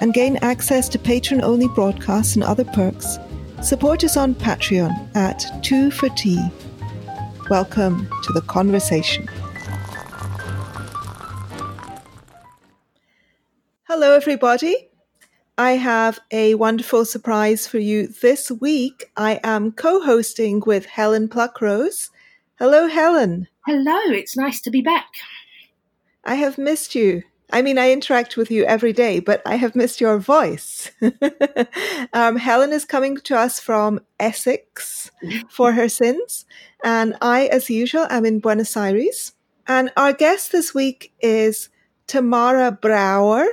and gain access to patron only broadcasts and other perks, support us on Patreon at 2 for Tea. Welcome to the conversation. Hello, everybody. I have a wonderful surprise for you this week. I am co hosting with Helen Pluckrose. Hello, Helen. Hello, it's nice to be back. I have missed you. I mean, I interact with you every day, but I have missed your voice. um, Helen is coming to us from Essex for her sins, and I, as usual, am in Buenos Aires. And our guest this week is Tamara Brouwer.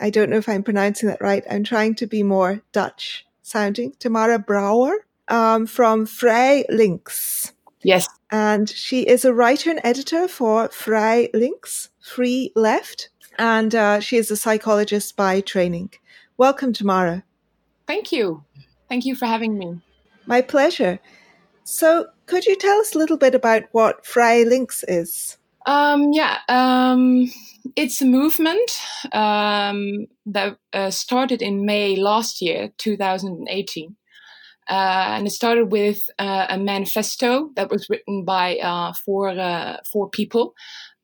I don't know if I'm pronouncing that right. I'm trying to be more Dutch sounding. Tamara Brouwer um, from Vrij Links. Yes. And she is a writer and editor for Vrij Links, Free Left, and uh, she is a psychologist by training. Welcome, Tamara. Thank you. Thank you for having me. My pleasure. So, could you tell us a little bit about what Vrij Links is? Um, yeah, um, it's a movement um, that uh, started in May last year, 2018. Uh, and it started with uh, a manifesto that was written by uh, four uh, four people,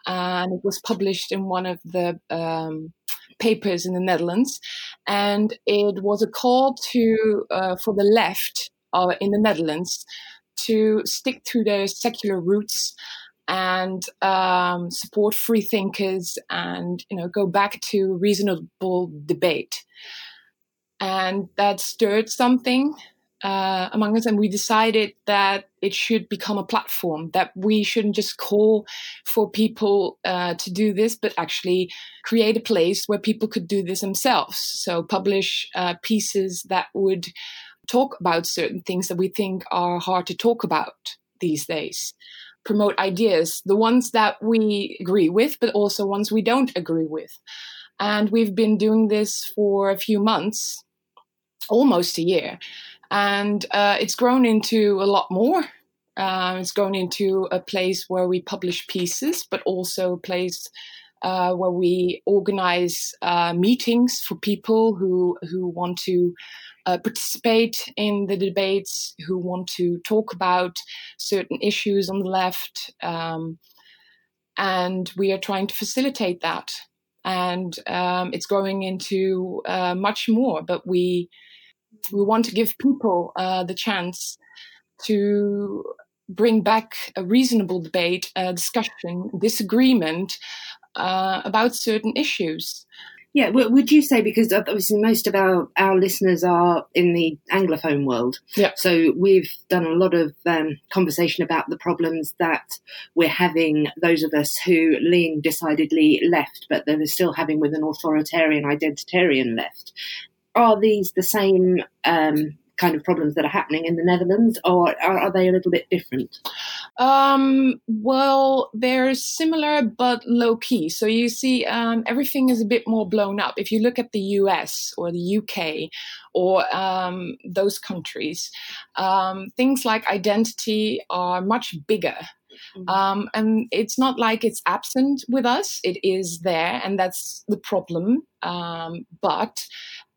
and it was published in one of the um, papers in the Netherlands. And it was a call to uh, for the left in the Netherlands to stick to their secular roots and um, support free thinkers and you know go back to reasonable debate and that stirred something uh, among us, and we decided that it should become a platform that we shouldn't just call for people uh, to do this, but actually create a place where people could do this themselves. So publish uh, pieces that would talk about certain things that we think are hard to talk about these days promote ideas, the ones that we agree with, but also ones we don't agree with. And we've been doing this for a few months, almost a year. And uh, it's grown into a lot more. Uh, it's grown into a place where we publish pieces, but also a place uh, where we organize uh, meetings for people who who want to uh, participate in the debates, who want to talk about certain issues on the left. Um, and we are trying to facilitate that. And um, it's growing into uh, much more, but we we want to give people uh, the chance to bring back a reasonable debate, a discussion, disagreement uh, about certain issues. Yeah, would you say because obviously most of our, our listeners are in the anglophone world, yeah. So we've done a lot of um, conversation about the problems that we're having. Those of us who lean decidedly left, but they're still having with an authoritarian, identitarian left. Are these the same um, kind of problems that are happening in the Netherlands, or are, are they a little bit different? Um, well, they're similar but low key. So you see, um, everything is a bit more blown up. If you look at the US or the UK or um, those countries, um, things like identity are much bigger. Mm-hmm. Um, and it's not like it's absent with us, it is there, and that's the problem. Um, but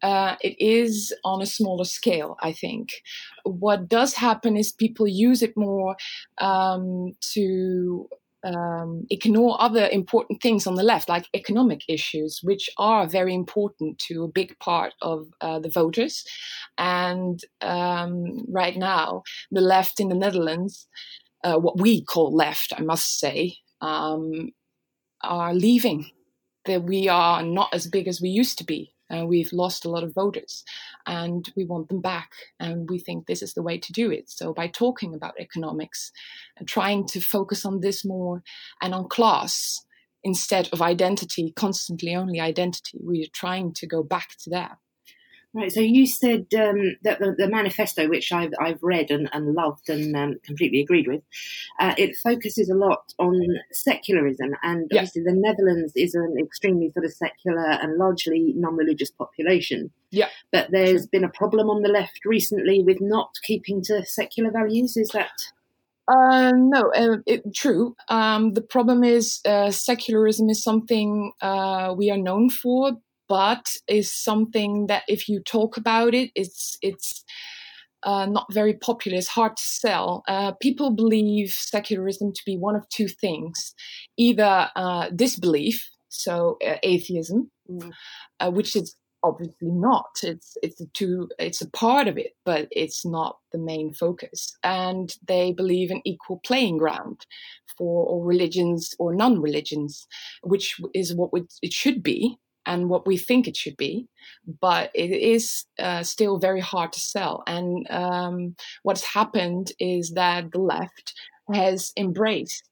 uh, it is on a smaller scale, I think. What does happen is people use it more um, to um, ignore other important things on the left, like economic issues, which are very important to a big part of uh, the voters. And um, right now, the left in the Netherlands, uh, what we call left, I must say, um, are leaving. That we are not as big as we used to be. Uh, we've lost a lot of voters and we want them back. And we think this is the way to do it. So, by talking about economics and trying to focus on this more and on class instead of identity, constantly only identity, we are trying to go back to that. Right. So you said um, that the, the, manifesto, which I've, I've read and, and loved and um, completely agreed with, uh, it focuses a lot on secularism. And yeah. obviously, the Netherlands is an extremely sort of secular and largely non religious population. Yeah. But there's been a problem on the left recently with not keeping to secular values. Is that? Uh, no, uh, it, true. Um, the problem is uh, secularism is something uh, we are known for, but is something that if you talk about it, it's it's uh, not very popular. It's hard to sell. Uh, people believe secularism to be one of two things: either uh, disbelief, so uh, atheism, mm. Uh, which is obviously not. It's it's a two. It's a part of it, but it's not the main focus. And they believe in equal playing ground for all religions or non-religions, which is what it should be and what we think it should be, but it is uh, still very hard to sell. And um, what's happened is that the left has embraced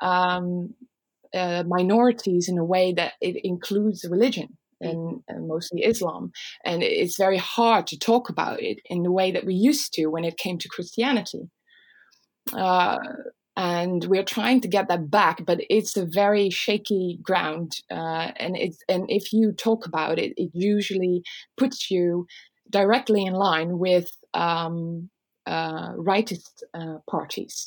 um, uh, minorities in a way that it includes religion and, and, mostly Islam. And it's very hard to talk about it in the way that we used to when it came to Christianity. Uh, and we're trying to get that back but it's a very shaky ground uh, and it's and if you talk about it it usually puts you directly in line with um, uh, rightist uh, parties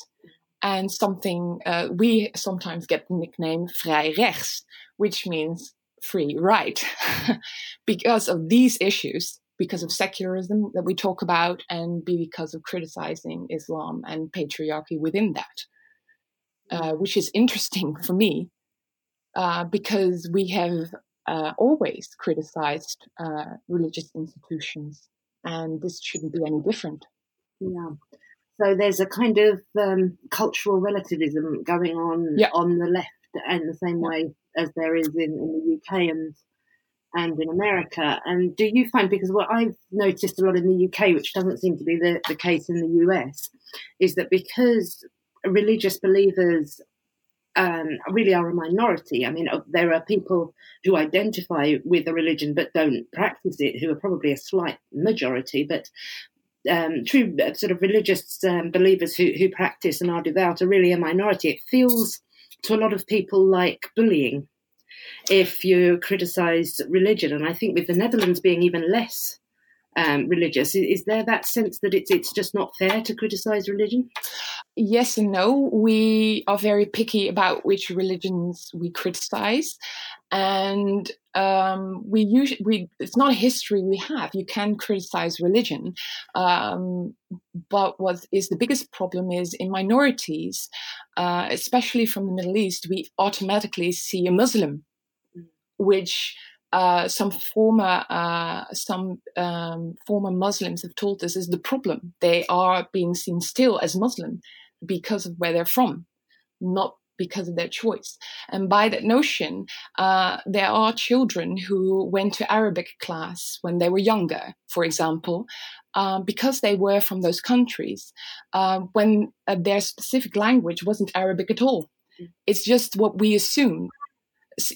and something uh, we sometimes get the nickname vrij rechts which means free right because of these issues because of secularism that we talk about and because of criticizing Islam and patriarchy within that. Uh, which is interesting for me uh, because we have uh, always criticized uh, religious institutions, and this shouldn't be any different. Yeah. So there's a kind of um, cultural relativism going on yeah. on the left, and the same way as there is in, in the UK and and in America. And do you find, because what I've noticed a lot in the UK, which doesn't seem to be the, the case in the US, is that because religious believers um, really are a minority. I mean, uh, there are people who identify with a religion but don't practice it, who are probably a slight majority, but um, true uh, sort of religious um, believers who, who practice and are devout are really a minority. It feels to a lot of people like bullying if you criticize religion. And I think with the Netherlands being even less um, religious, is there that sense that it's, it's just not fair to criticize religion? yes and no. We are very picky about which religions we criticize, and um, we usually we it's not a history we have. You can criticize religion, um, but what is the biggest problem is in minorities, uh, especially from the Middle East, we automatically see a Muslim, mm. which uh, some former uh, some um, former Muslims have told us is the problem. They are being seen still as Muslim, because of where they're from, not because of their choice. And by that notion, uh, there are children who went to Arabic class when they were younger, for example, um, because they were from those countries, uh, when uh, their specific language wasn't Arabic at all. Mm. It's just what we assume.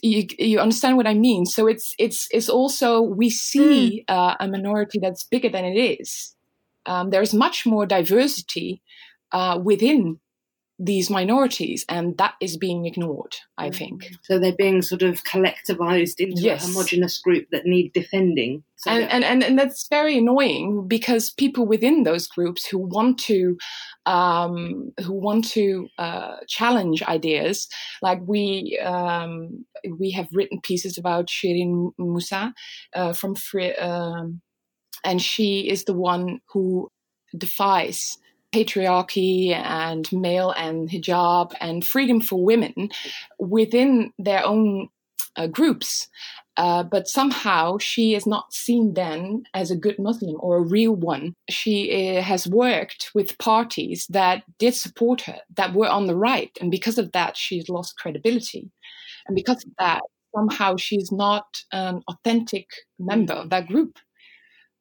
You, you, understand what I mean? So it's it's it's also we see mm. a minority that's bigger than it is. Um, there's much more diversity uh, within these minorities, and that is being ignored, I mm. think. So they're being sort of collectivized into yes. a homogenous group that need defending. So and, and, and, and, that's very annoying because people within those groups who want to um, who want to uh, challenge ideas, like we um, we have written pieces about Shirin Musa uh, from Free, um, and she is the one who defies patriarchy and male and hijab and freedom for women within their own uh, groups. Uh, but somehow she is not seen then as a good Muslim or a real one. She uh, has worked with parties that did support her, that were on the right. And because of that, she's lost credibility. And because of that, somehow she's not an authentic member of that group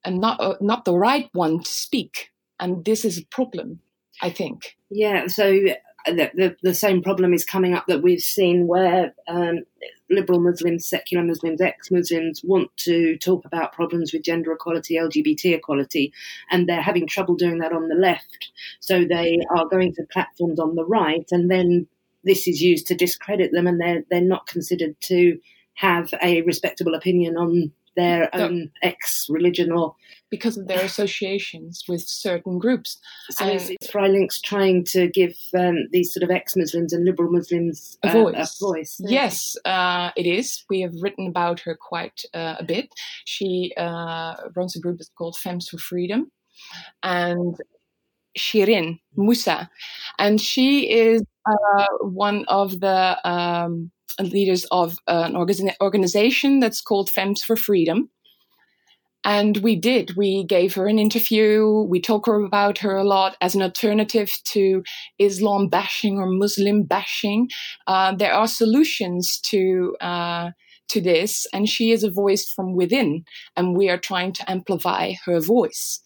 and not, uh, not the right one to speak and this is a problem i think yeah so the, the, the, same problem is coming up that we've seen where um, liberal Muslims, secular Muslims, ex Muslims want to talk about problems with gender equality, LGBT equality, and they're having trouble doing that on the left. So they are going to platforms on the right, and then this is used to discredit them, and they're, they're not considered to have a respectable opinion on their own ex religion or because of their associations with certain groups. So is, is Vrij Links trying to give um, these sort of ex-Muslims and liberal Muslims uh, a voice? A voice yes, uh, it is. We have written about her quite uh, a bit. She uh, runs a group that's called Femmes for Freedom, and Shirin Musa, and she is uh, one of the um, leaders of an organization that's called Femmes for Freedom. And we did. We gave her an interview. We talk about her a lot as an alternative to Islam bashing or Muslim bashing. Uh, there are solutions to uh, to this, and she is a voice from within, and we are trying to amplify her voice.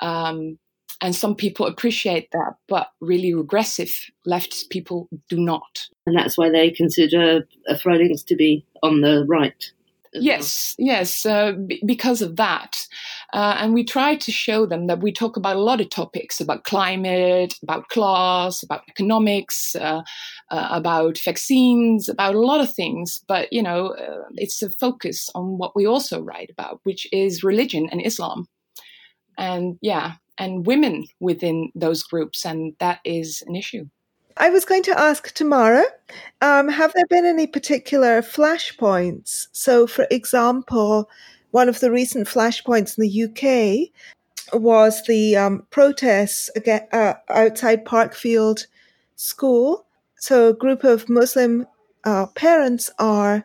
Um, and some people appreciate that, but really regressive leftist people do not. And that's why they consider Vrij Links to be on the right. Yes, well. yes, uh, b- because of that. Uh, and we try to show them that we talk about a lot of topics about climate, about class, about economics, uh, uh about vaccines, about a lot of things. But, you know, uh, it's a focus on what we also write about, which is religion and Islam. And yeah, and women within those groups, and that is an issue. I was going to ask Tamara, um, have there been any particular flashpoints? So, for example, one of the recent flashpoints in the UK was the um, protests uh, outside Parkfield School. So, a group of Muslim uh, parents are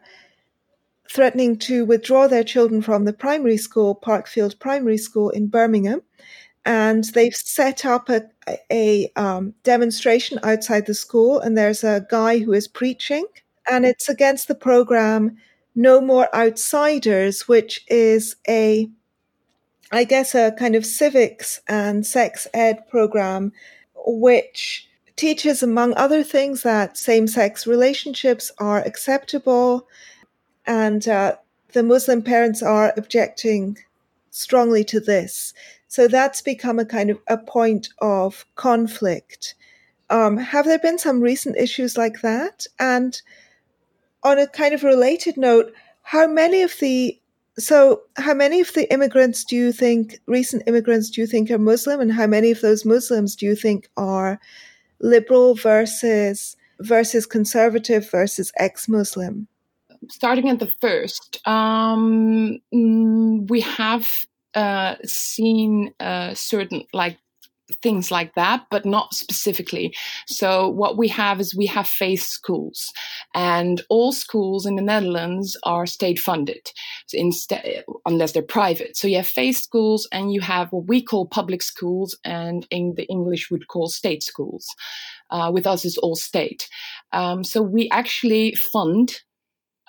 threatening to withdraw their children from the primary school, Parkfield Primary School in Birmingham, and they've set up a, a um, demonstration outside the school and there's a guy who is preaching and it's against the program no more outsiders which is a i guess a kind of civics and sex ed program which teaches among other things that same-sex relationships are acceptable and uh, the muslim parents are objecting strongly to this so that's become a kind of a point of conflict. Um, have there been some recent issues like that? And on a kind of related note, how many of the so how many of the immigrants do you think recent immigrants do you think are Muslim, and how many of those Muslims do you think are liberal versus versus conservative versus ex-Muslim? Starting at the first, um, mm, we have uh, seen uh, certain like things like that, but not specifically. So what we have is we have faith schools, and all schools in the Netherlands are state funded, instead unless they're private. So you have faith schools, and you have what we call public schools, and in the English would call state schools. Uh, with us, it's all state. Um, so we actually fund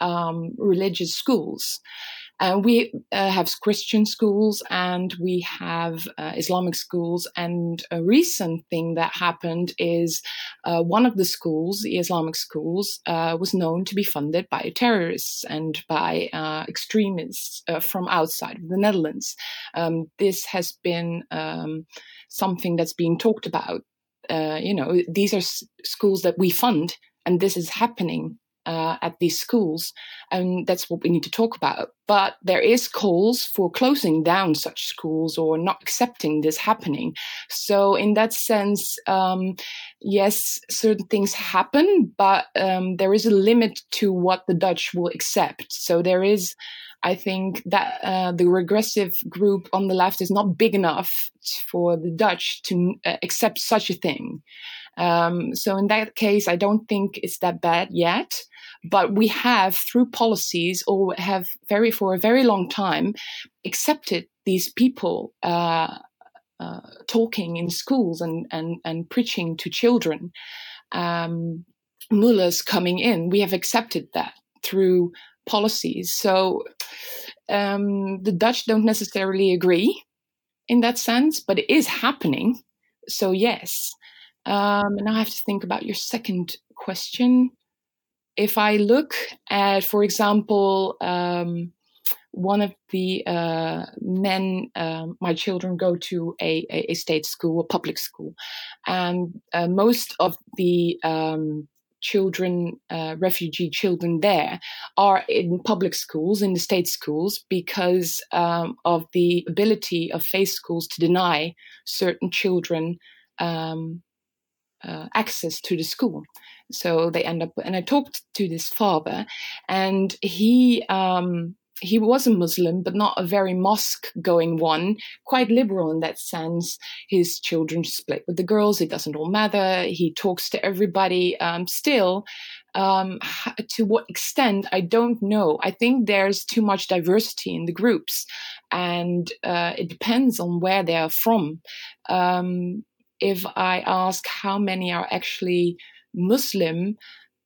um, religious schools. Uh, we uh, have Christian schools and we have uh, Islamic schools. And a recent thing that happened is uh, one of the schools, the Islamic schools, uh, was known to be funded by terrorists and by uh, extremists from outside of the Netherlands. Um, this has been um, something that's being talked about. you know, these are s- schools that we fund, and this is happening uh, at these schools, and that's what we need to talk about. But there is calls for closing down such schools or not accepting this happening. So, in that sense, um, yes, certain things happen, but um, there is a limit to what the Dutch will accept. So there is. I think that uh, the regressive group on the left is not big enough for the Dutch to uh, accept such a thing. Um, so in that case, I don't think it's that bad yet. But we have, through policies, or have very for a very long time, accepted these people uh, uh, talking in schools and and and preaching to children. Um, mullahs coming in, we have accepted that through policies. So um, the Dutch don't necessarily agree in that sense, but it is happening. So yes, Um, and I have to think about your second question. If I look at, for example, um, one of the uh, men, um, my children go to a, a, state school, a public school, and uh, most of the um, children, uh, refugee children there, are in public schools, in the state schools, because um, of the ability of faith schools to deny certain children um, uh, access to the school. So they end up, and I talked to this father, and he um, he was a Muslim, but not a very mosque going one, quite liberal in that sense. His children split with the girls, it doesn't all matter. He talks to everybody. Um, still, um, to what extent, I don't know. I think there's too much diversity in the groups, and uh, it depends on where they are from. Um, if I ask how many are actually Muslim,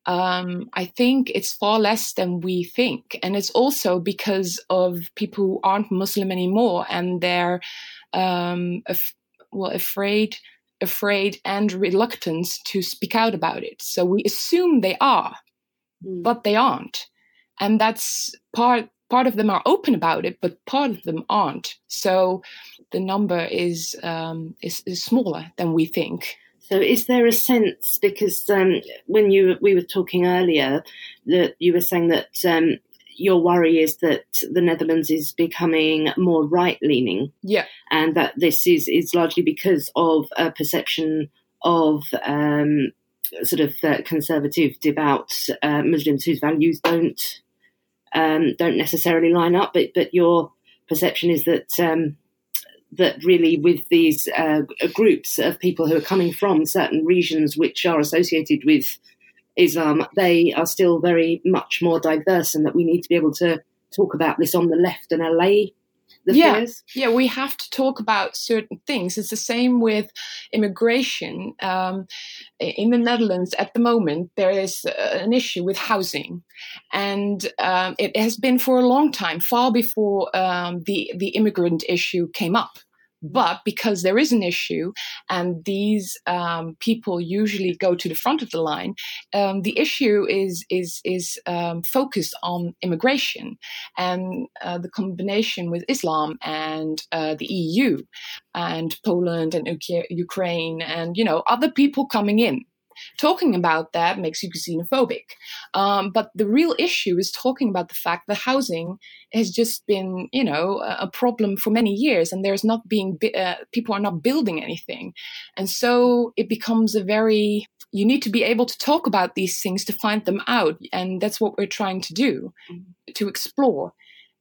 um, I think it's far less than we think. And it's also because of people who aren't Muslim anymore and they're um, af- well afraid afraid and reluctant to speak out about it. So we assume they are, mm. but they aren't. And that's part part of them are open about it, but part of them aren't. So the number is um, is, is smaller than we think. So, is there a sense because um, when you we were talking earlier that you were saying that um, your worry is that the Netherlands is becoming more right leaning, yeah, and that this is is largely because of a perception of um, sort of uh, conservative, devout uh, Muslims whose values don't um, don't necessarily line up, but but your perception is that um, that really with these uh, groups of people who are coming from certain regions which are associated with Islam, they are still very much more diverse, and that we need to be able to talk about this on the left and allay the yeah. fears. Yeah, we have to talk about certain things. It's the same with immigration. Um, in the Netherlands at the moment, there is uh, an issue with housing, and um, it has been for a long time, far before um, the the immigrant issue came up. But because there is an issue, and these um, people usually go to the front of the line, um, the issue is is is um, focused on immigration and uh, the combination with Islam and uh, the EU and Poland and Ukraine and you know other people coming in Talking about that makes you xenophobic. Um, but the real issue is talking about the fact that housing has just been, you know, a problem for many years, and there's not being uh, people are not building anything, and so it becomes a very you need to be able to talk about these things to find them out, and that's what we're trying to do, mm-hmm. to explore.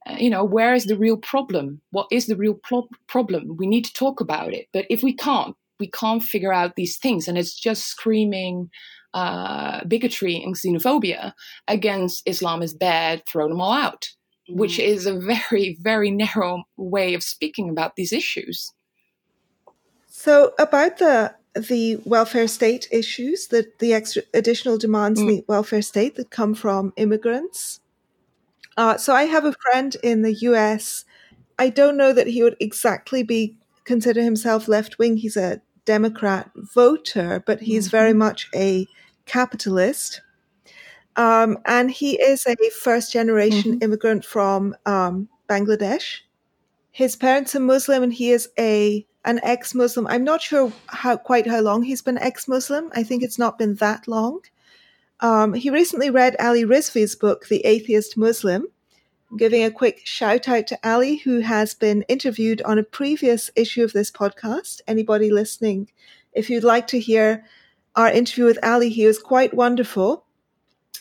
Uh, you know, where is the real problem? What is the real pro- problem? We need to talk about it. But if we can't, we can't figure out these things and it's just screaming uh, bigotry and xenophobia against islam is bad throw them all out mm. which is a very very narrow way of speaking about these issues so about the the welfare state issues that the extra additional demands mm. in the welfare state that come from immigrants uh, so i have a friend in the us i don't know that he would exactly be consider himself left wing. He's a Democrat voter, but he's mm-hmm. very much a capitalist. Um, and he is a first generation mm-hmm. immigrant from um, Bangladesh. His parents are Muslim, and he is a an ex Muslim. I'm not sure how quite how long he's been ex Muslim. I think it's not been that long. Um, he recently read Ali Rizvi's book, The Atheist Muslim, giving a quick shout out to Ali, who has been interviewed on a previous issue of this podcast. Anybody listening, if you'd like to hear our interview with Ali, he was quite wonderful.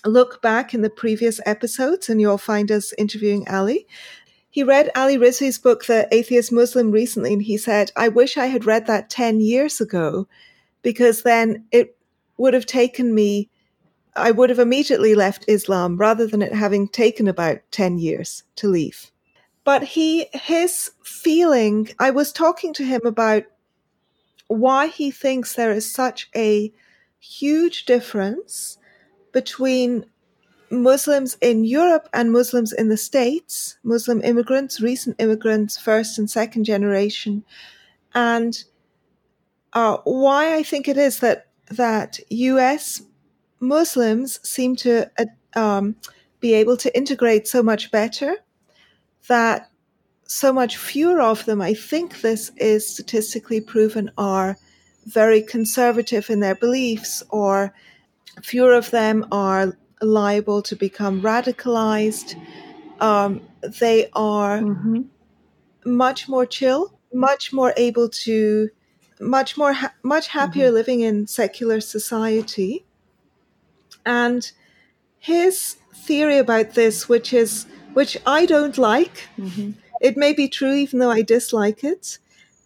Look back in the previous episodes and you'll find us interviewing Ali. He read Ali Rizvi's book, The Atheist Muslim, recently, and he said, I wish I had read that 10 years ago because then it would have taken me I would have immediately left Islam rather than it having taken about 10 years to leave. But he, his feeling, I was talking to him about why he thinks there is such a huge difference between Muslims in Europe and Muslims in the States, Muslim immigrants, recent immigrants, first and second generation, and uh, why I think it is that that US Muslims seem to uh, um, be able to integrate so much better that so much fewer of them, I think this is statistically proven, are very conservative in their beliefs, or fewer of them are liable to become radicalized. Um, they are mm-hmm. much more chill, much more able to, much more, ha- much happier mm-hmm. living in secular society. And his theory about this, which is, which I don't like, mm-hmm. it may be true even though I dislike it,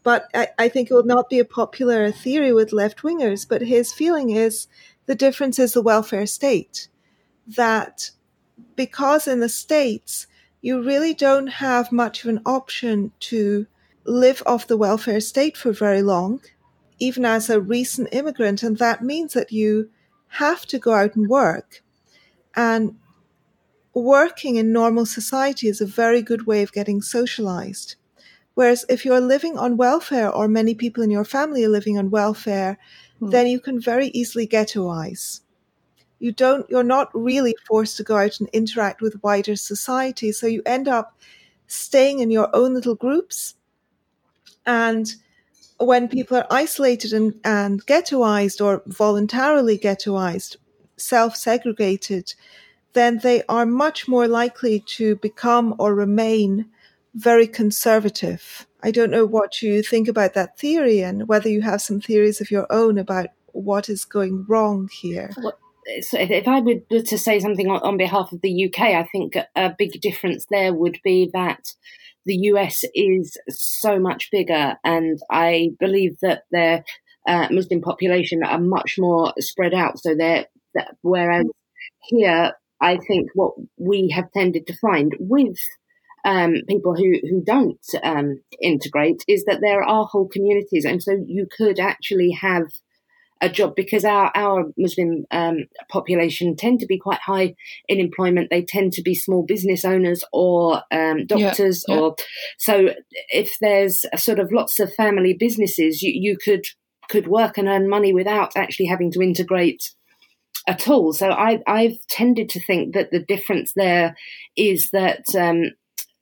but I, I think it will not be a popular theory with left wingers. But his feeling is the difference is the welfare state. That because in the States, you really don't have much of an option to live off the welfare state for very long, even as a recent immigrant. And that means that you have to go out and work. And working in normal society is a very good way of getting socialized. Whereas if you're living on welfare or many people in your family are living on welfare, mm. then you can very easily ghettoize. You don't, you're not really forced to go out and interact with wider society. So you end up staying in your own little groups. And when people are isolated and, and ghettoized or voluntarily ghettoized, self segregated, then they are much more likely to become or remain very conservative. I don't know what you think about that theory and whether you have some theories of your own about what is going wrong here. So if I were to say something on behalf of the UK, I think a big difference there would be that the US is so much bigger, and I believe that their uh, Muslim population are much more spread out. So they're whereas here, I think what we have tended to find with um, people who who don't um, integrate is that there are whole communities, and so you could actually have a job because our our Muslim um, population tend to be quite high in employment. They tend to be small business owners or um, doctors, yeah, yeah. or so. If there's sort of lots of family businesses, you you could could work and earn money without actually having to integrate at all. So I, I've tended to think that the difference there is that um,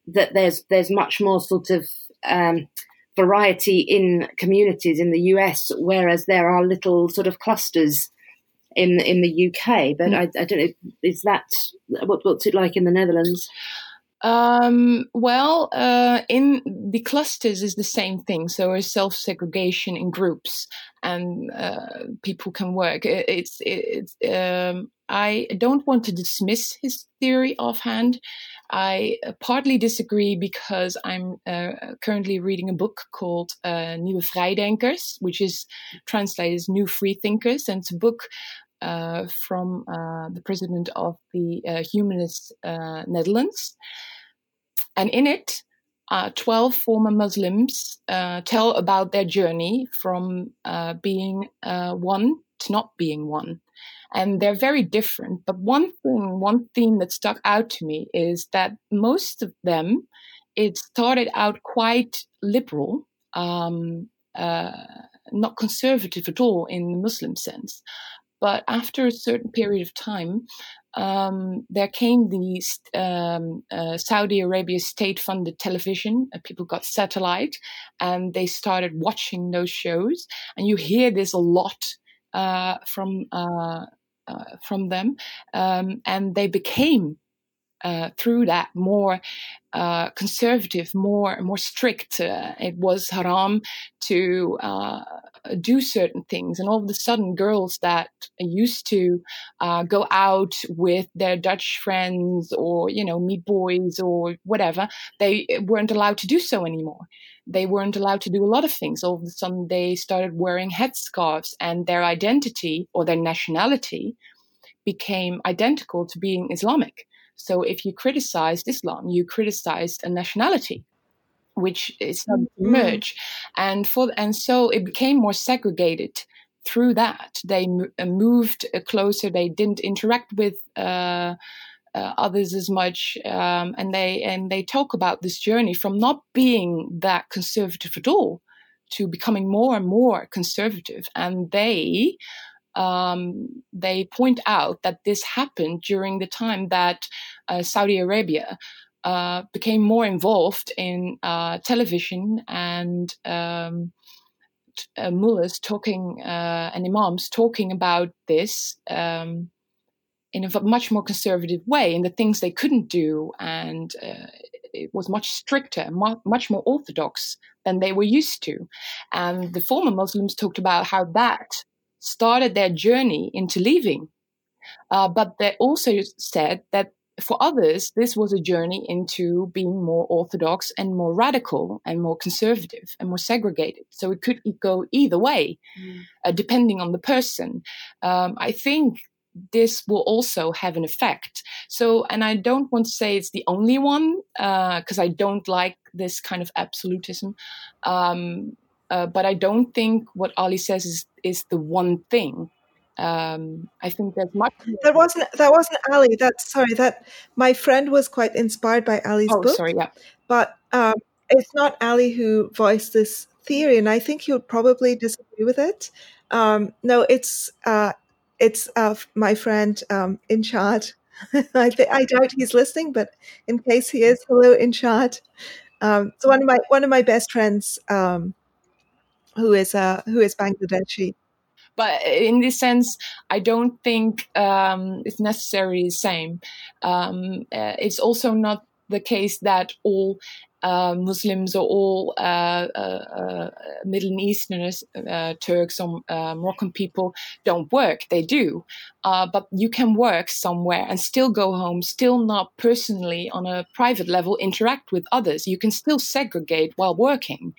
that there's there's much more sort of um, variety in communities in the US, whereas there are little sort of clusters in in the UK. But mm. I, I, don't know, is that what, what's it like in the Netherlands? Um, well, uh, in the clusters is the same thing. So a self segregation in groups, and uh, people can work. It, it's it's. Um, I don't want to dismiss his theory offhand. I uh, partly disagree because I'm uh, currently reading a book called uh, Nieuwe Vrijdenkers, which is translated as New Freethinkers, and it's a book uh, from uh, the president of the uh, Humanist uh, Netherlands. And in it, 12 former Muslims tell about their journey from being one to not being one and they're very different. But one thing, one theme that stuck out to me is that most of them, it started out quite liberal, um, uh, not conservative at all in the Muslim sense. But after a certain period of time, um, there came the um, uh, Saudi Arabia state funded television. Uh, people got satellite and they started watching those shows. And you hear this a lot uh, from uh, from them, um, and they became uh, through that more uh, conservative, more more strict. Uh, it was haram to uh, do certain things, and all of a sudden, girls that used to uh, go out with their Dutch friends or you know meet boys or whatever, they weren't allowed to do so anymore. They weren't allowed to do a lot of things. All of a sudden, they started wearing headscarves, and their identity or their nationality became identical to being Islamic. So if you criticized Islam, you criticized a nationality, which is not mm-hmm. merge, and for and so it became more segregated through that. They uh, moved uh, closer. They didn't interact with. Uh, uh, others as much, um, and they and they talk about this journey from not being that conservative at all to becoming more and more conservative, and they um, they point out that this happened during the time that uh, Saudi Arabia uh, became more involved in uh, television and um, uh, mullahs talking uh, and imams talking about this um, in a much more conservative way in the things they couldn't do and uh, it was much stricter much more orthodox than they were used to. And the former muslims talked about how that started their journey into leaving uh, but they also said that for others, this was a journey into being more orthodox and more radical and more conservative and more segregated. So it could go either way, mm. uh, depending on the person. Um, I think this will also have an effect. So, and I don't want to say it's the only one because uh, I don't like this kind of absolutism. Um, uh, but I don't think what Ali says is is the one thing um, I think there's much. That wasn't that wasn't Ali. That sorry. That my friend was quite inspired by Ali's oh, book. sorry, yeah. But um, it's not Ali who voiced this theory, and I think he would probably disagree with it. Um, no, it's uh, it's uh, my friend um, Inshad. I, th- I doubt he's listening, but in case he is, hello Inshad. Um, so one of my one of my best friends, um, who is uh, who is Bangladeshi, but in this sense, I don't think um, it's necessarily the same. Um, uh, it's also not the case that all uh, Muslims or all uh, uh, uh Middle Easterners, uh, Turks or Moroccan people don't work. They do. but you can work somewhere and still go home, still not personally on a private level interact with others. You can still segregate while working.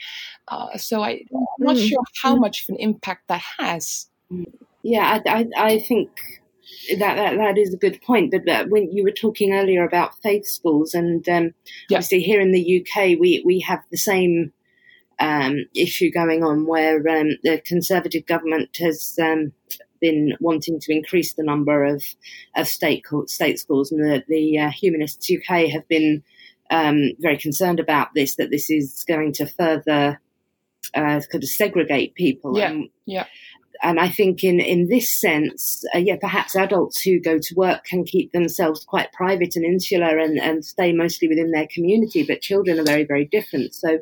so I, am not mm-hmm. sure how much of an impact that has. Yeah, I, I, I think that, that that is a good point. But, when you were talking earlier about faith schools, and um, yeah. obviously here in the UK, we we have the same um, issue going on where um, the Conservative government has um, been wanting to increase the number of of state state schools, and the the uh, Humanists UK have been um, very concerned about this. That this is going to further uh, kind of segregate people. Yeah, and, yeah and I think in in this sense, uh, yeah, perhaps adults who go to work can keep themselves quite private and insular and, and stay mostly within their community, but children are very very different. So,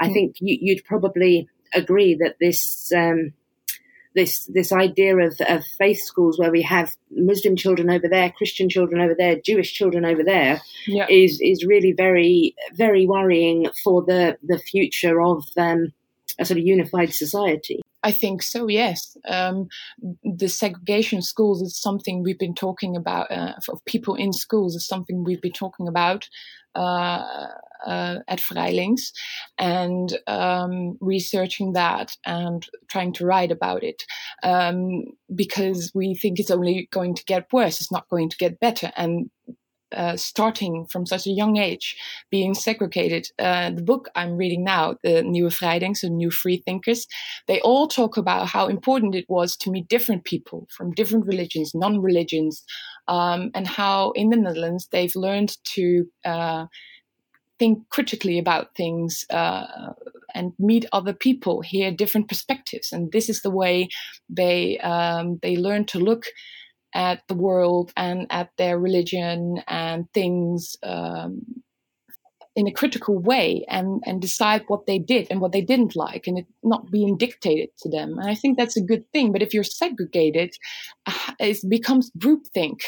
I mm. think you, would probably agree that this. Um, this this idea of, of faith schools where we have Muslim children over there, Christian children over there, Jewish children over there, yeah. is is really very very worrying for the the future of um, a sort of unified society. I think so, yes. Um, the segregation schools is something we've been talking about, uh, of people in schools is something we've been talking about uh, uh, at Vrij Links and um, researching that and trying to write about it um, because we think it's only going to get worse, it's not going to get better. And uh, starting from such a young age, being segregated. Uh, the book I'm reading now, the Nieuwe Vrijdenks, so New Free Thinkers, they all talk about how important it was to meet different people from different religions, non-religions, um, and how in the Netherlands they've learned to uh, think critically about things uh, and meet other people, hear different perspectives, and this is the way they um, they learn to look at the world and at their religion and things um, in a critical way and, and decide what they did and what they didn't like and it not being dictated to them. And I think that's a good thing. But if you're segregated, uh, it becomes groupthink.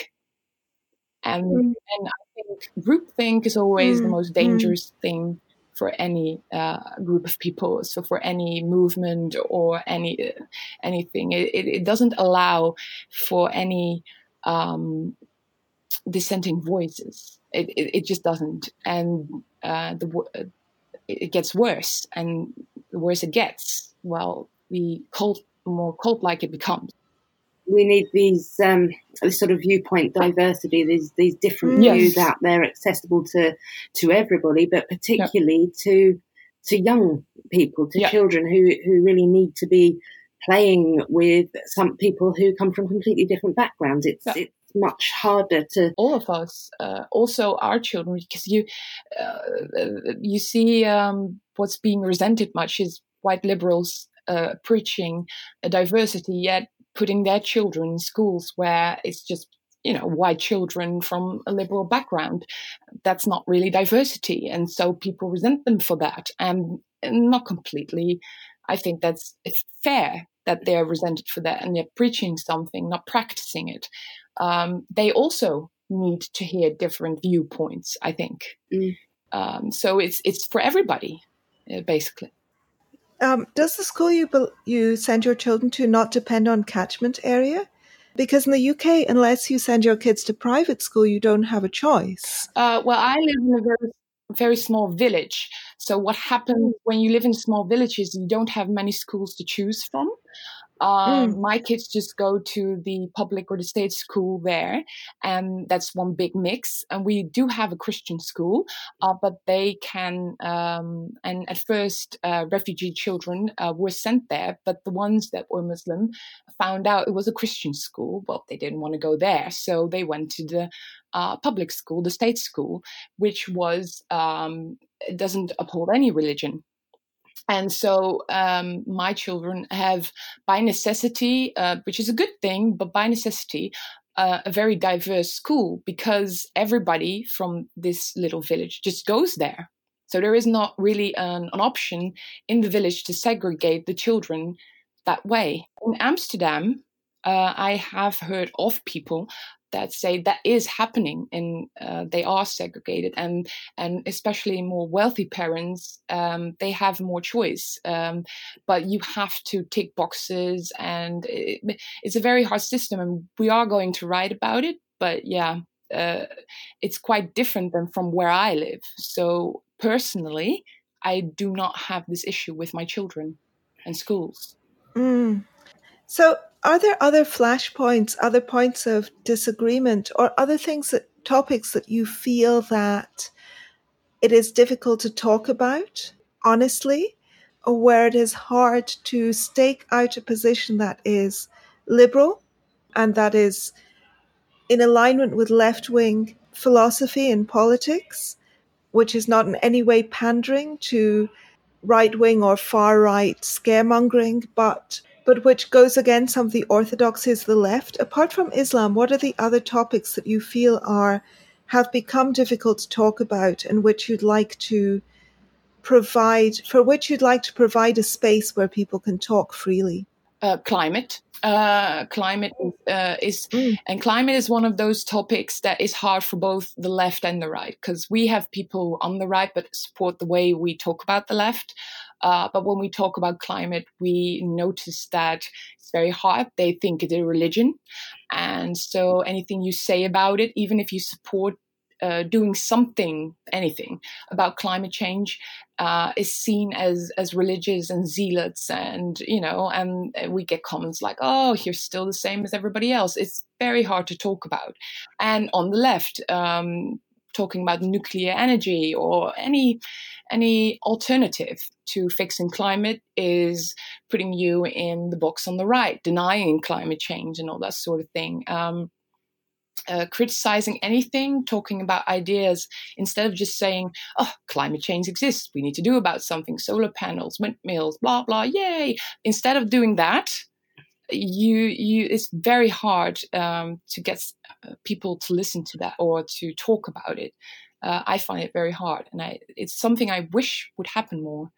And, mm. and I think groupthink is always mm. the most mm. dangerous mm. thing for any uh, group of people, so for any movement or any uh, anything. It, it, it, doesn't allow for any um, dissenting voices. It, it, just doesn't, and uh, the it gets worse, and the worse it gets, well, the cult more cult-like it becomes we need these um, this sort of viewpoint diversity, these these different yes. views out there, accessible to to everybody, but particularly yeah. to to young people, to yeah. children who who really need to be playing with some people who come from completely different backgrounds. It's yeah. it's much harder to all of us, uh, also our children, because you uh, you see um, what's being resented much is white liberals uh, preaching a diversity, yet putting their children in schools where it's just you know white children from a liberal background. That's not really diversity and so people resent them for that. And not completely. I think that's it's fair that they're resented for that and they're preaching something not practicing it. Um, they also need to hear different viewpoints i think. Mm. um, so it's it's for everybody uh, basically um, does the school you you send your children to not depend on catchment area because in the UK, unless you send your kids to private school, you don't have a choice. Uh, well, I live in a very very small village. So what happens when you live in small villages, you don't have many schools to choose from. Um, mm. My kids just go to the public or the state school there, and that's one big mix. And we do have a Christian school, uh, but they can. Um, and at first, uh, refugee children uh, were sent there, but the ones that were Muslim found out it was a Christian school. Well, they didn't want to go there, so they went to the uh, public school, the state school, which was um, doesn't uphold any religion. And so um, my children have, by necessity, uh, which is a good thing, but by necessity, uh, a very diverse school because everybody from this little village just goes there. So there is not really an, an option in the village to segregate the children that way. In Amsterdam, uh, I have heard of people that say that is happening and uh, they are segregated and and especially more wealthy parents um, they have more choice um, but you have to tick boxes and it, it's a very hard system and we are going to write about it but yeah uh, it's quite different than from where i live so personally i do not have this issue with my children and schools mm. so are there other flashpoints, other points of disagreement, or other things that topics that you feel that it is difficult to talk about honestly, or where it is hard to stake out a position that is liberal and that is in alignment with left wing philosophy and politics, which is not in any way pandering to right wing or far right scaremongering, but but which goes against some of the orthodoxies of the left. Apart from Islam, what are the other topics that you feel are have become difficult to talk about and which you'd like to provide for which you'd like to provide a space where people can talk freely? Uh, climate. Uh, climate uh, is mm. and climate is one of those topics that is hard for both the left and the right because we have people on the right that support the way we talk about the left uh, but when we talk about climate, we notice that it's very hard. They think it's a religion. And so anything you say about it, even if you support uh, doing something, anything about climate change, uh, is seen as as religious and zealots, and you know, and we get comments like, "Oh, you're still the same as everybody else." It's very hard to talk about. And on the left, um, talking about nuclear energy or any any alternative to fixing climate is putting you in the box on the right, denying climate change and all that sort of thing. Um, uh, criticizing anything, talking about ideas, instead of just saying, oh, climate change exists, we need to do about something, solar panels, windmills, blah, blah, yay. Instead of doing that, you you it's very hard um, to get people to listen to that or to talk about it. Uh, I find it very hard, and I, it's something I wish would happen more.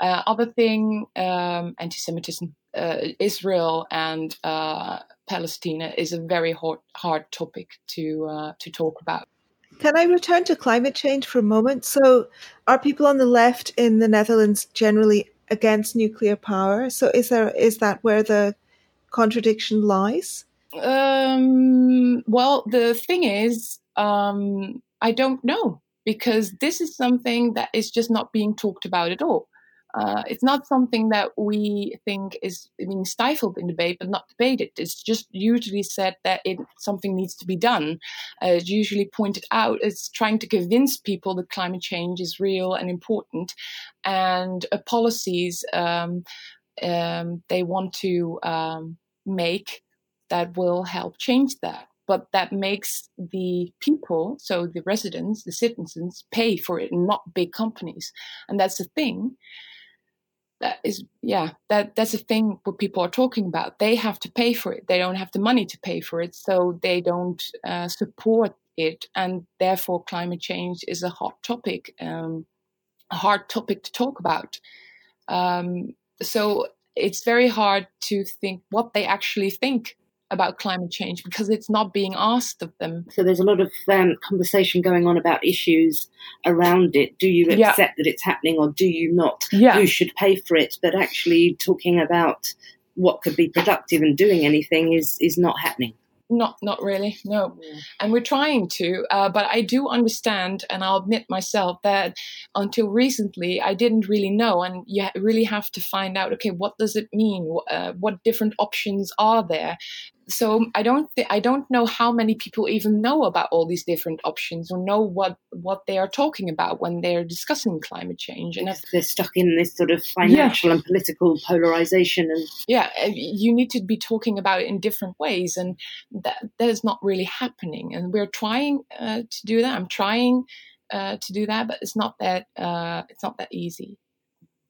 Uh, other thing, um, anti-Semitism, uh, Israel and uh, Palestine is a very hard hard topic to uh, to talk about. Can I return to climate change for a moment? So, are people on the left in the Netherlands generally against nuclear power? So, is there is that where the contradiction lies? Um, well, the thing is, um, I don't know because this is something that is just not being talked about at all. Uh, it's not something that we think is being stifled in debate, but not debated. It's just usually said that it something needs to be done. Uh, it's usually pointed out as trying to convince people that climate change is real and important, and uh, policies um, um, they want to um, make that will help change that. But that makes the people, so the residents, the citizens, pay for it, not big companies. And that's the thing. that is yeah that that's a thing what people are talking about they have to pay for it they don't have the money to pay for it so they don't uh, support it and therefore climate change is a hot topic um, a hard topic to talk about um, so it's very hard to think what they actually think about climate change because it's not being asked of them. So there's a lot of um, conversation going on about issues around it. Do you accept yeah. that it's happening or do you not? Yeah. Who should pay for it? But actually talking about what could be productive and doing anything is is not happening. Not, not really. No, and we're trying to. Uh, but I do understand, and I'll admit myself that until recently I didn't really know, and you really have to find out. Okay, what does it mean? Uh, what different options are there? So I don't th- I don't know how many people even know about all these different options or know what what they are talking about when they're discussing climate change. And they're stuck in this sort of financial yeah. and political polarization. And yeah, you need to be talking about it in different ways, and that that is not really happening. And we're trying uh, to do that. I'm trying uh, to do that, but it's not that uh, it's not that easy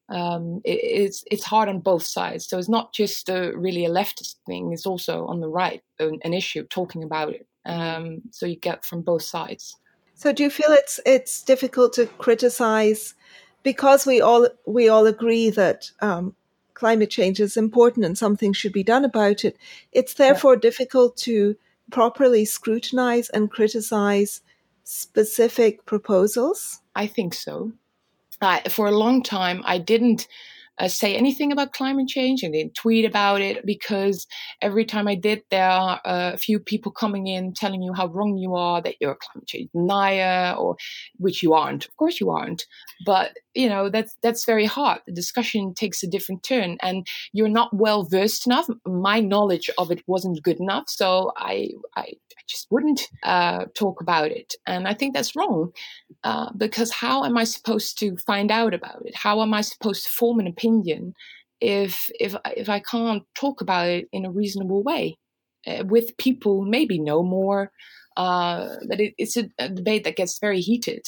um, it, it's it's hard on both sides. So it's not just a, really a leftist thing; it's also on the right an, an issue talking about it. Um, so you get from both sides. So do you feel it's it's difficult to criticize because we all we all agree that um, climate change is important and something should be done about it? It's therefore yeah. difficult to properly scrutinize and criticize specific proposals. I think so uh, for a long time, I didn't uh, say anything about climate change and didn't tweet about it because every time I did, there are a few people coming in telling you how wrong you are, that you're a climate change denier, or which you aren't. Of course, you aren't. But you know that's that's very hard. The discussion takes a different turn, and you're not well versed enough. My knowledge of it wasn't good enough, so I I just wouldn't uh, talk about it. And I think that's wrong uh, because how am I supposed to find out about it? How am I supposed to form an opinion if if if I can't talk about it in a reasonable way uh, with people maybe know more? Uh, that it, it's a, a debate that gets very heated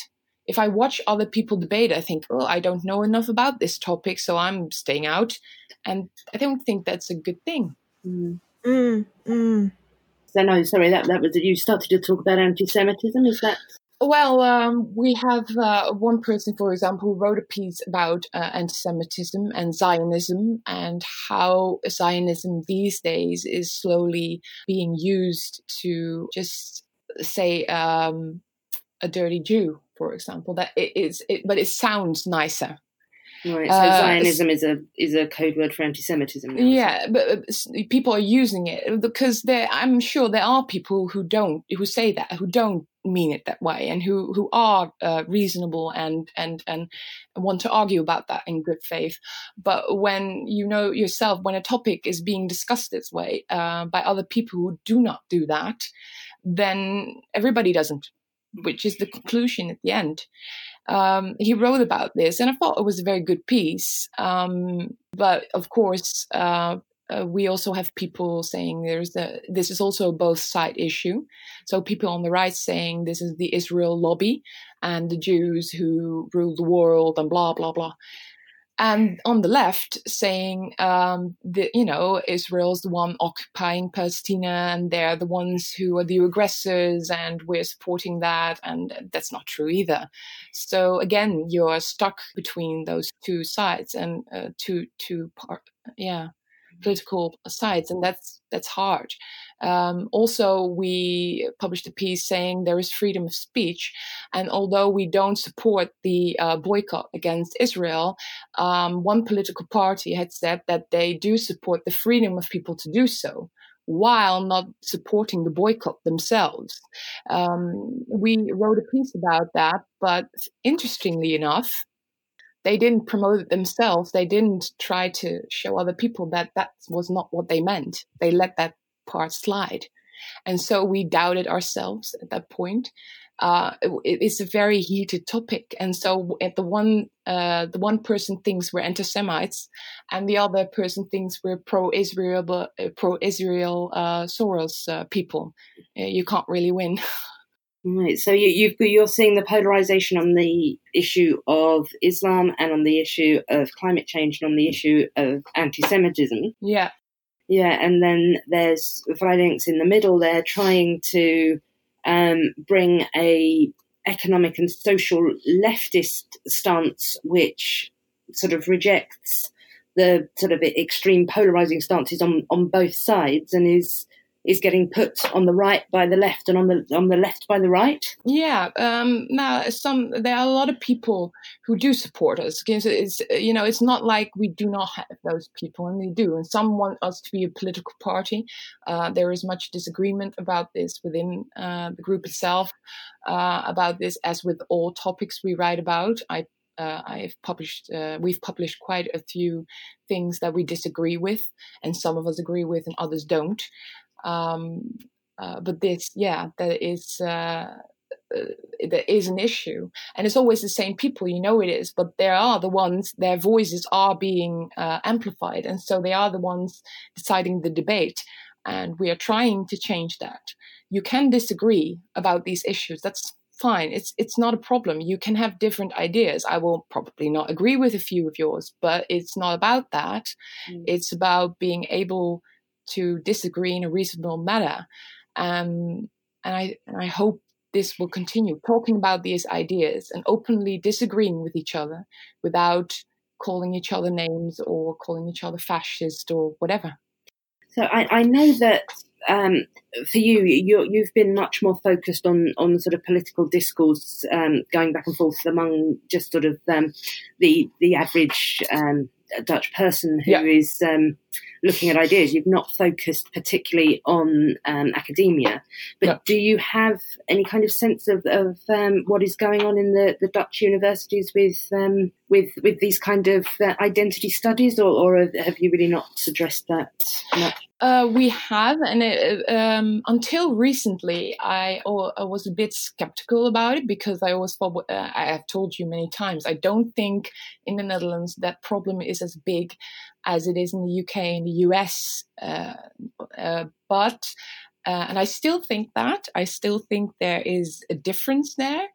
if I watch other people debate, I think, oh, I don't know enough about this topic, so I'm staying out. And I don't think that's a good thing. Mm. Mm, mm. So no, sorry, that that was you started to talk about anti-Semitism. Is that? Well, um, we have uh, one person, for example, who wrote a piece about uh, anti-Semitism and Zionism and how Zionism these days is slowly being used to just say um, a dirty Jew, for example. That it is, it, but it sounds nicer Right. So uh, Zionism is a is a code word for anti-Semitism. Now, yeah, but people are using it because there. I'm sure there are people who don't who say that who don't mean it that way and who who are uh, reasonable and and and want to argue about that in good faith. But when you know yourself, when a topic is being discussed this way uh, by other people who do not do that, then everybody doesn't, which is the conclusion at the end um, he wrote about this, and I thought it was a very good piece. Um, but of course, uh, uh, we also have people saying there's the this is also a both side issue. So people on the right saying this is the Israel lobby and the Jews who rule the world and blah blah blah and on the left saying um, that you know Israel's the one occupying Palestine and they're the ones who are the aggressors and we're supporting that and that's not true either. So again, you're stuck between those two sides and uh, two two part yeah political sides and that's that's hard. Um, also, we published a piece saying there is freedom of speech. And although we don't support the uh, boycott against Israel, um, one political party had said that they do support the freedom of people to do so while not supporting the boycott themselves. Um, we wrote a piece about that, but interestingly enough, they didn't promote it themselves. They didn't try to show other people that that was not what they meant. They let that part slide. And so we doubted ourselves at that point. Uh, it, it's a very heated topic, and so at the one uh, the one person thinks we're anti-Semites, and the other person thinks we're pro-Israel, uh, pro-Israel uh, Soros uh, people. Uh, you can't really win. Right. So you, you are seeing the polarization on the issue of Islam and on the issue of climate change and on the issue of anti-Semitism. Yeah. Yeah, and then there's Vrij Links in the middle there trying to um, bring a economic and social leftist stance which sort of rejects the sort of extreme polarizing stances on, on both sides and is is getting put on the right by the left and on the on the left by the right. Yeah, um, now some there are a lot of people who do support us. It's you know it's not like we do not have those people, and we do. And some want us to be a political party. Uh, there is much disagreement about this within uh, the group itself uh, about this, as with all topics we write about. I uh, I've published, uh, we've published quite a few things that we disagree with, and some of us agree with, and others don't. Um, uh, but this, yeah, that is uh, uh, there is an issue, and it's always the same people. You know it is, but there are the ones their voices are being uh, amplified, and so they are the ones deciding the debate. And we are trying to change that. You can disagree about these issues. That's fine. It's it's not a problem. You can have different ideas. I will probably not agree with a few of yours, but it's not about that. Mm. It's about being able to disagree in a reasonable manner. Um, and I and I hope this will continue talking about these ideas and openly disagreeing with each other without calling each other names or calling each other fascist or whatever. So I, I know that um, for you, you have been much more focused on on sort of political discourse, um, going back and forth among just sort of um, the the average um, Dutch person who yeah. is um, looking at ideas. You've not focused particularly on um, academia, but yeah. do you have any kind of sense of, of um, what is going on in the, the Dutch universities with um, with with these kind of uh, identity studies, or, or, have you really not addressed that much? Uh, we have, and it, um, until recently, I, oh, I, was a bit skeptical about it because I always thought, uh, I have told you many times, I don't think in the Netherlands that problem is as big as it is in the UK and the US. Uh, uh, but uh, and I still think that. I still think there is a difference there.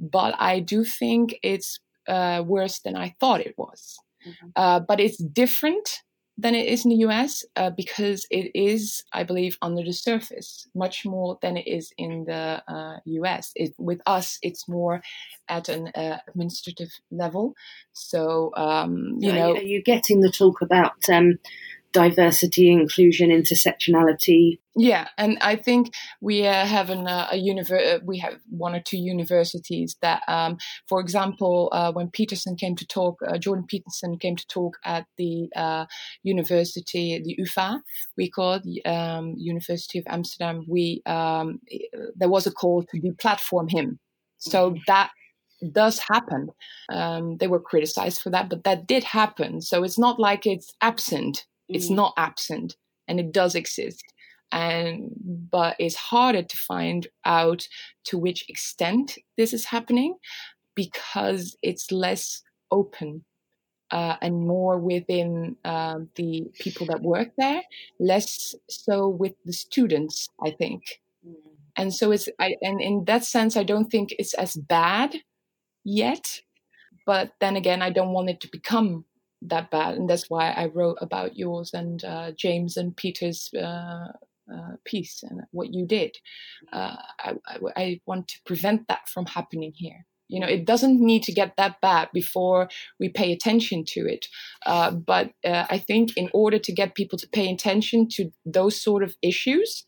But I do think it's uh, worse than I thought it was. Mm-hmm. Uh, but it's different than it is in the US uh, because it is, I believe, under the surface much more than it is in the uh, US. It, with us, it's more at an uh, administrative level. So, um, you know. Are you getting the talk about um, diversity, inclusion, intersectionality. Yeah, and I think we uh, have an, uh, a univer- uh, we have one or two universities that, um, for example, uh, when Peterson came to talk, uh, Jordan Peterson came to talk at the uh, university, the UvA, we call it, um, University of Amsterdam. We um, there was a call to deplatform him, so that does happen. Um, they were criticized for that, but that did happen. So it's not like it's absent it's mm. not absent and it does exist. And but it's harder to find out to which extent this is happening because it's less open uh, and more within uh, the people that work there, less so with the students, I think. Mm. And so it's, I, and in that sense, I don't think it's as bad yet. But then again, I don't want it to become that bad, and that's why I wrote about yours and uh, James and Peter's uh, uh, piece and what you did. Uh, I, I, I, want to prevent that from happening here. You know, it doesn't need to get that bad before we pay attention to it. Uh, but uh, I think in order to get people to pay attention to those sort of issues,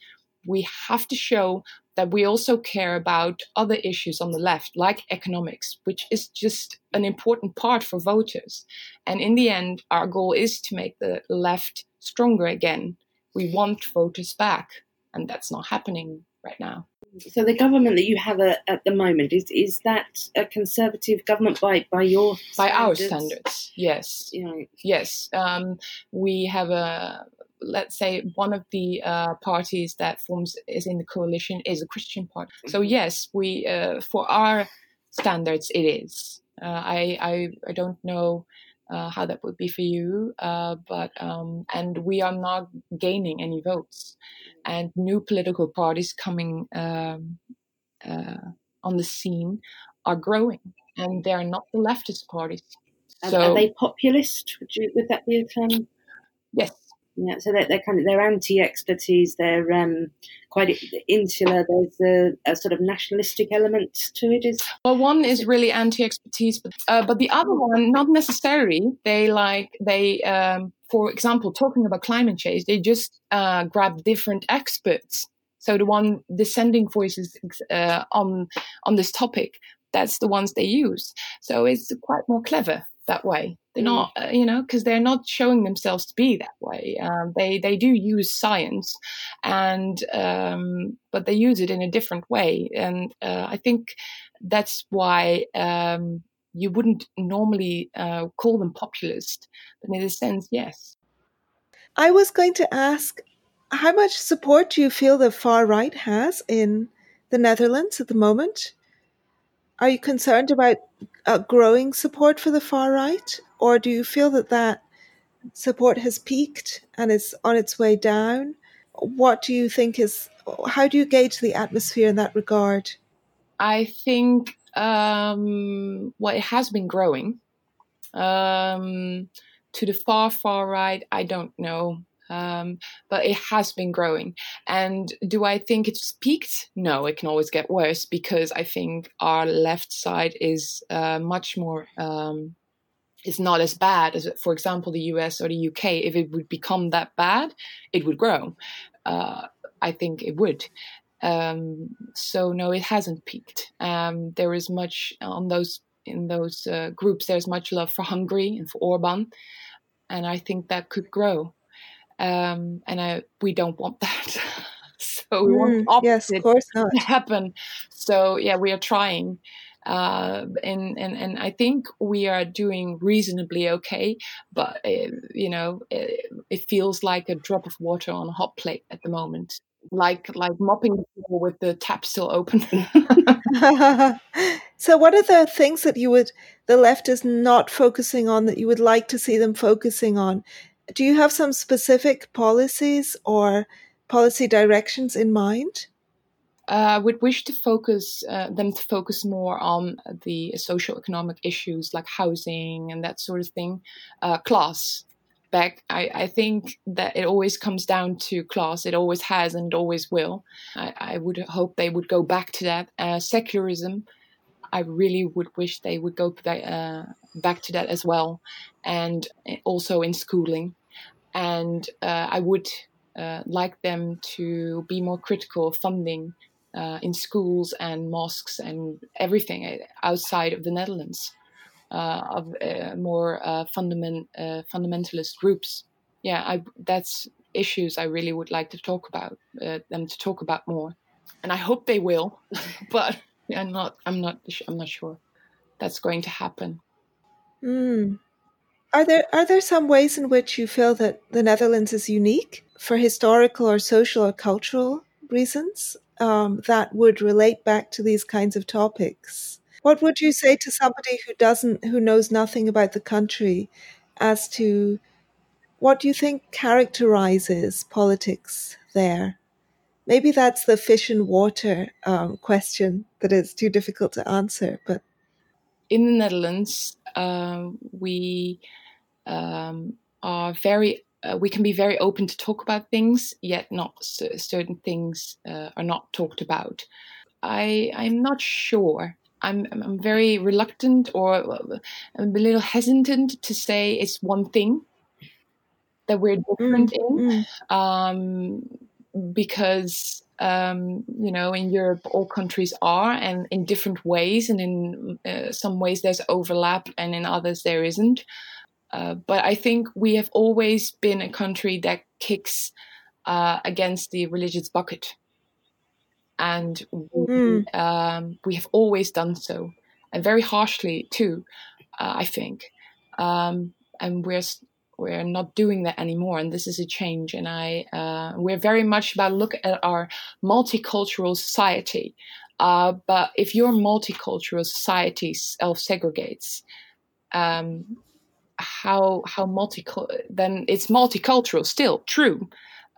we have to show that we also care about other issues on the left, like economics, which is just an important part for voters. And in the end, our goal is to make the left stronger again. We want voters back, and that's not happening right now. So the government that you have a, at the moment is is that a conservative government by by your by standards? our standards? Yes, yes. Um, we have a let's say one of the uh, parties that forms is in the coalition is a Christian party. So mm-hmm. yes, we uh, for our standards it is. Uh, I, I I don't know uh, how that would be for you, uh, but um, and we are not gaining any votes, and new political parties coming. Um, uh, on the scene are growing, and they are not the leftist parties. So, are they populist? Would you would that be a term? Yes. Yeah, so they're, they're kind of they're anti-expertise. They're um, quite insular. There's a, a, sort of nationalistic element to it. Is well, one is really anti-expertise, but uh, but the other one not necessarily. They like they, um, for example, talking about climate change, they just uh, grab different experts. So the one dissenting voices uh, on on this topic, that's the ones they use. So it's quite more clever that way. They're mm. not, uh, you know, because they're not showing themselves to be that way. Um, they they do use science, and um, but they use it in a different way, and uh, I think that's why um, you wouldn't normally uh, call them populist, but in a sense, yes. I was going to ask, how much support do you feel the far right has in the Netherlands at the moment? Are you concerned about uh, growing support for the far right, or do you feel that that support has peaked and is on its way down? What do you think is? How do you gauge the atmosphere in that regard? I think um, well, it has been growing. Um, to the far far right, I don't know. Um, but it has been growing. And do I think it's peaked? No, it can always get worse because I think our left side is uh, much more. Um, is not as bad as, for example, the US or the UK. If it would become that bad, it would grow. Uh, I think it would. Um, so no, it hasn't peaked. Um, there is much on those in those uh, groups. There's much love for Hungary and for Orban, and I think that could grow um, and I, we don't want that. so we mm, want opposite yes, of course not. to happen. So yeah, we are trying. Uh, and, and and I think we are doing reasonably okay, but uh, you know it, it, feels like a drop of water on a hot plate at the moment, like like mopping the floor with the tap still open. so, what are the things that you would the left is not focusing on that you would like to see them focusing on? Do you have some specific policies or policy directions in mind? I uh, would wish to focus uh, them to focus more on the social economic issues like housing and that sort of thing. Uh, class, back. I, I, think that it always comes down to class. It always has and always will. I, I would hope they would go back to that. Uh, secularism, I really would wish they would go uh, back to that as well, and also in schooling. And uh, I would uh, like them to be more critical of funding uh, in schools and mosques and everything uh, outside of the Netherlands uh, of more fundament, fundamentalist groups. Yeah, I, that's issues I really would like to talk about them to talk about more, and I hope they will, but. I'm not. I'm not. I'm not sure that's going to happen. Mm. Are there are there some ways in which you feel that the Netherlands is unique for historical or social or cultural reasons um, that would relate back to these kinds of topics? What would you say to somebody who doesn't, who knows nothing about the country, as to what do you think characterizes politics there? Maybe that's the fish and water um, question that is too difficult to answer. But in the Netherlands, uh, we um, are very uh, we can be very open to talk about things, yet not certain things uh, are not talked about. I I'm not sure. I'm I'm very reluctant or I'm a little hesitant to say it's one thing that we're different mm, in. Mm. Um, because um, you know in Europe all countries are and in different ways and in uh, some ways there's overlap and in others there isn't. Uh, but I think we have always been a country that kicks uh, against the religious bucket. And we, mm. um, we, have always done so and very harshly too uh, I think. Um, and we're we're not doing that anymore and this is a change and i uh, we're very much about look at our multicultural society uh, but if your multicultural society self-segregates um, how how multi then it's multicultural still true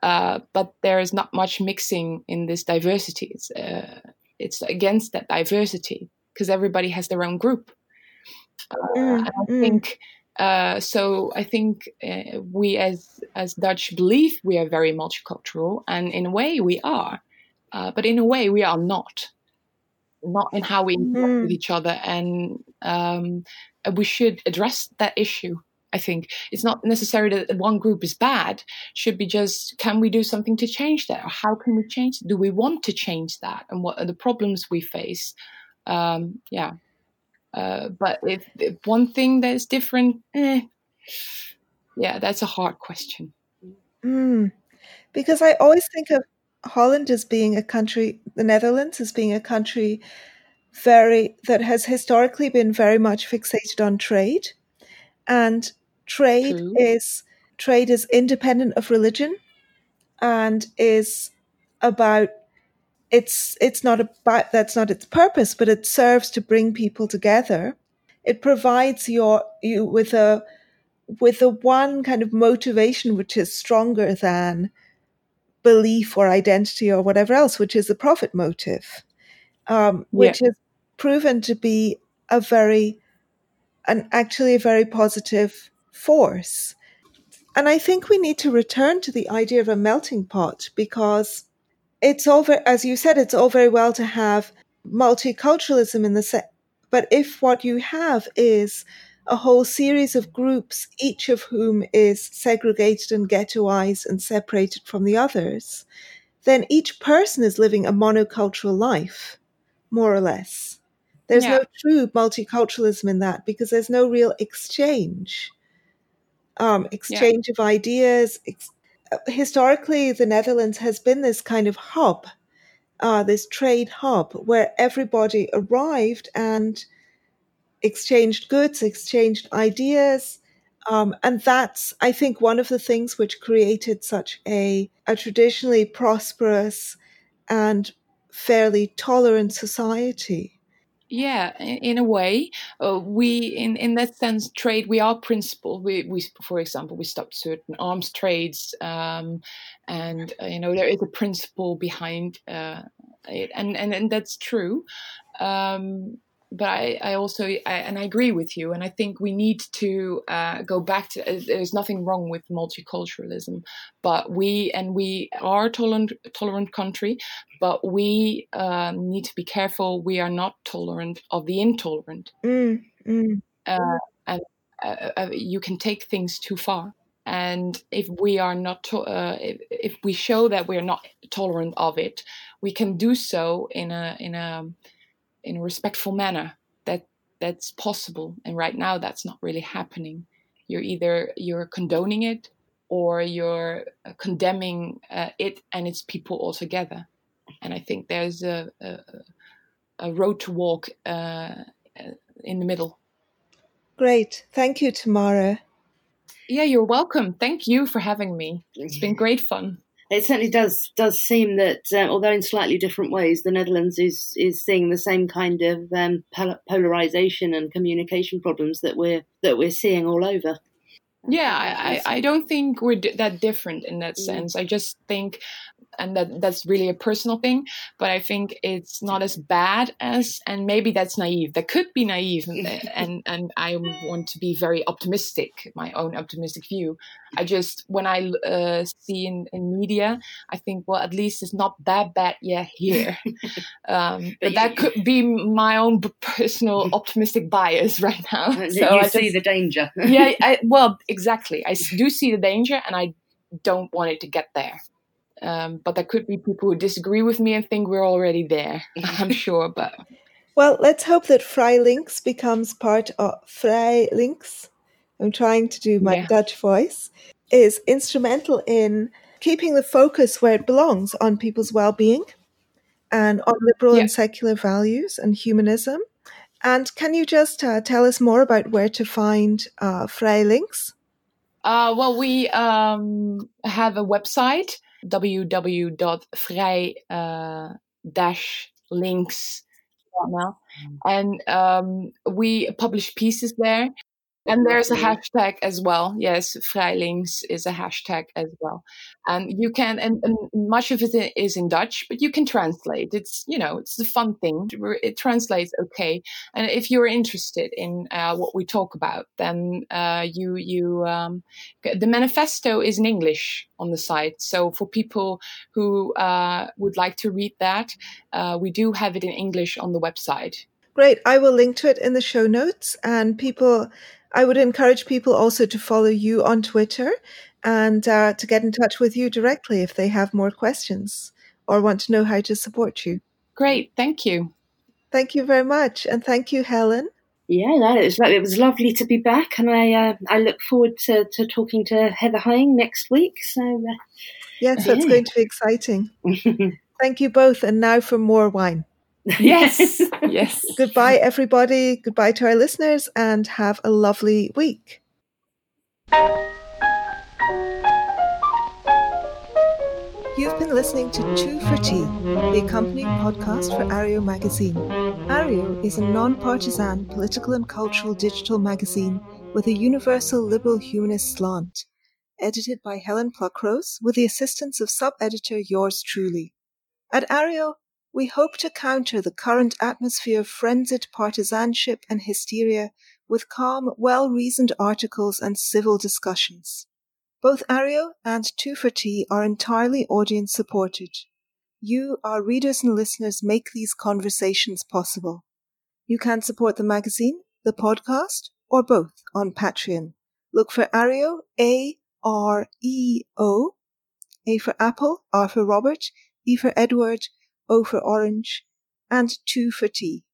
uh, but there is not much mixing in this diversity uh, it's against that diversity because everybody has their own group. Uh, Mm, I mm. think uh, so. I think uh, we as as Dutch believe we are very multicultural, and in a way we are, uh, but in a way we are not. Not in how we interact Mm. with each other, and um, we should address that issue. I think it's not necessary that one group is bad. Should be just can we do something to change that, or how can we change? Do we want to change that, and what are the problems we face? Um, yeah, uh, but if, if one thing that is different, eh, yeah, that's a hard question. Mm. Because I always think of Holland as being a country, the Netherlands as being a country very that has historically been very much fixated on trade, and trade True. is trade is independent of religion, and is about it's it's not about that's not its purpose, but it serves to bring people together. It provides your you with a with a one kind of motivation which is stronger than belief or identity or whatever else, which is the profit motive, um, which is proven to be a very, and actually a very positive force. And I think we need to return to the idea of a melting pot because it's all, ve- as you said, it's all very well to have multiculturalism in the set, but if what you have is a whole series of groups, each of whom is segregated and ghettoized and separated from the others, then each person is living a monocultural life, more or less. There's Yeah. no true multiculturalism in that because there's no real exchange. Um, exchange of ideas. Ex- historically, the Netherlands has been this kind of hub, uh, this trade hub, where everybody arrived and exchanged goods, exchanged ideas. Um, and that's, I think, one of the things which created such a, a traditionally prosperous and fairly tolerant society. Yeah, in, a way, uh, we in in that sense trade we are principled. We we for example we stopped certain arms trades, um, and uh, you know there is a principle behind uh, it, and and and that's true. Um, but I, I also I, and I agree with you, and I think we need to uh, go back to. Uh, there's nothing wrong with multiculturalism, but we and we are a tolerant tolerant country, but we um, need to be careful. We are not tolerant of the intolerant. Mm, mm, Uh, and uh, uh, you can take things too far. And if we are not, to- uh, if, if we show that we are not tolerant of it, we can do so in a in a in a respectful manner. That that's possible. And right now, that's not really happening. You're either you're condoning it or you're uh, condemning uh, it and its people altogether. And I think there's a a, a road to walk uh, uh, in the middle. great. Thank you, Tamara. Yeah, you're welcome. Thank you for having me. It's been great fun. It certainly does does seem that, uh, although in slightly different ways, the Netherlands is is seeing the same kind of um, pol- polarization and communication problems that we're that we're seeing all over. Yeah, I, I, I don't think we're d- that different in that Mm. sense. I just think, and that that's really a personal thing, but I think it's not as bad as, and maybe that's naive. That could be naive, and and, and I want to be very optimistic, my own optimistic view. I just when I uh, see in, in media, I think well at least it's not that bad yet here. um, but you- that could be my own personal optimistic bias right now. you I see just- the danger. yeah, I, well, exactly. i do see the danger, and I don't want it to get there. Um, but there could be people who disagree with me and think we're already there. I'm sure, but Well, let's hope that Vrij Links becomes part of Vrij Links. I'm trying to do my Yeah. Dutch voice. Is instrumental in keeping the focus where it belongs on people's well-being and on liberal Yeah. and secular values and humanism. And can you just uh, tell us more about where to find uh, Vrij Links? uh, well, we um, have a website www.vrij-links.nl, and um, we publish pieces there. And there's a hashtag as well. Yes, Vrij Links is a hashtag as well. And you can, and, and, much of it is in Dutch, but you can translate. It's, you know, it's the fun thing. It translates okay. And if you're interested in uh, what we talk about, then uh, you, you, um, the manifesto is in English on the site. So for people who uh, would like to read that, uh, we do have it in English on the website. Great. I will link to it in the show notes and people I would encourage people also to follow you on Twitter and uh, to get in touch with you directly if they have more questions or want to know how to support you. Great. Thank you. Thank you very much. And thank you, Helen. Yeah, no, it was it was lovely to be back, and I uh, I look forward to, to talking to Heather Heying next week. So uh, yes, that's yeah. going to be exciting. Thank you both, and now for more wine. Yes. yes. Goodbye, everybody. Goodbye to our listeners and have a lovely week. You've been listening to Two for Tea, the accompanying podcast for Areo magazine. Areo is a non partisan political and cultural digital magazine with a universal liberal humanist slant, edited by Helen Pluckrose with the assistance of sub editor yours truly. At Areo, we hope to counter the current atmosphere of frenzied partisanship and hysteria with calm, well reasoned articles and civil discussions. Both Areo and Two for Tea are entirely audience supported. You, our readers and listeners, make these conversations possible. You can support the magazine, the podcast, or both on Patreon. Look for Areo, A R E O, A for Apple, R for Robert, E for Edward, O for Orange, and two for tea.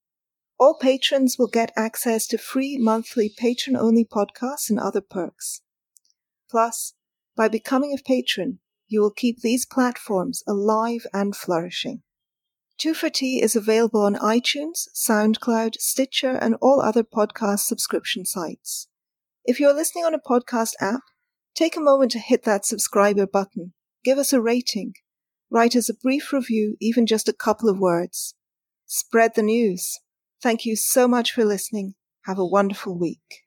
All patrons will get access to free monthly patron only podcasts and other perks. Plus, by becoming a patron, you will keep these platforms alive and flourishing. Two for Tea is available on iTunes, SoundCloud, Stitcher, and all other podcast subscription sites. If you're listening on a podcast app, take a moment to hit that subscriber button. Give us a rating Write us a brief review, even just a couple of words. Spread the news. Thank you so much for listening. Have a wonderful week.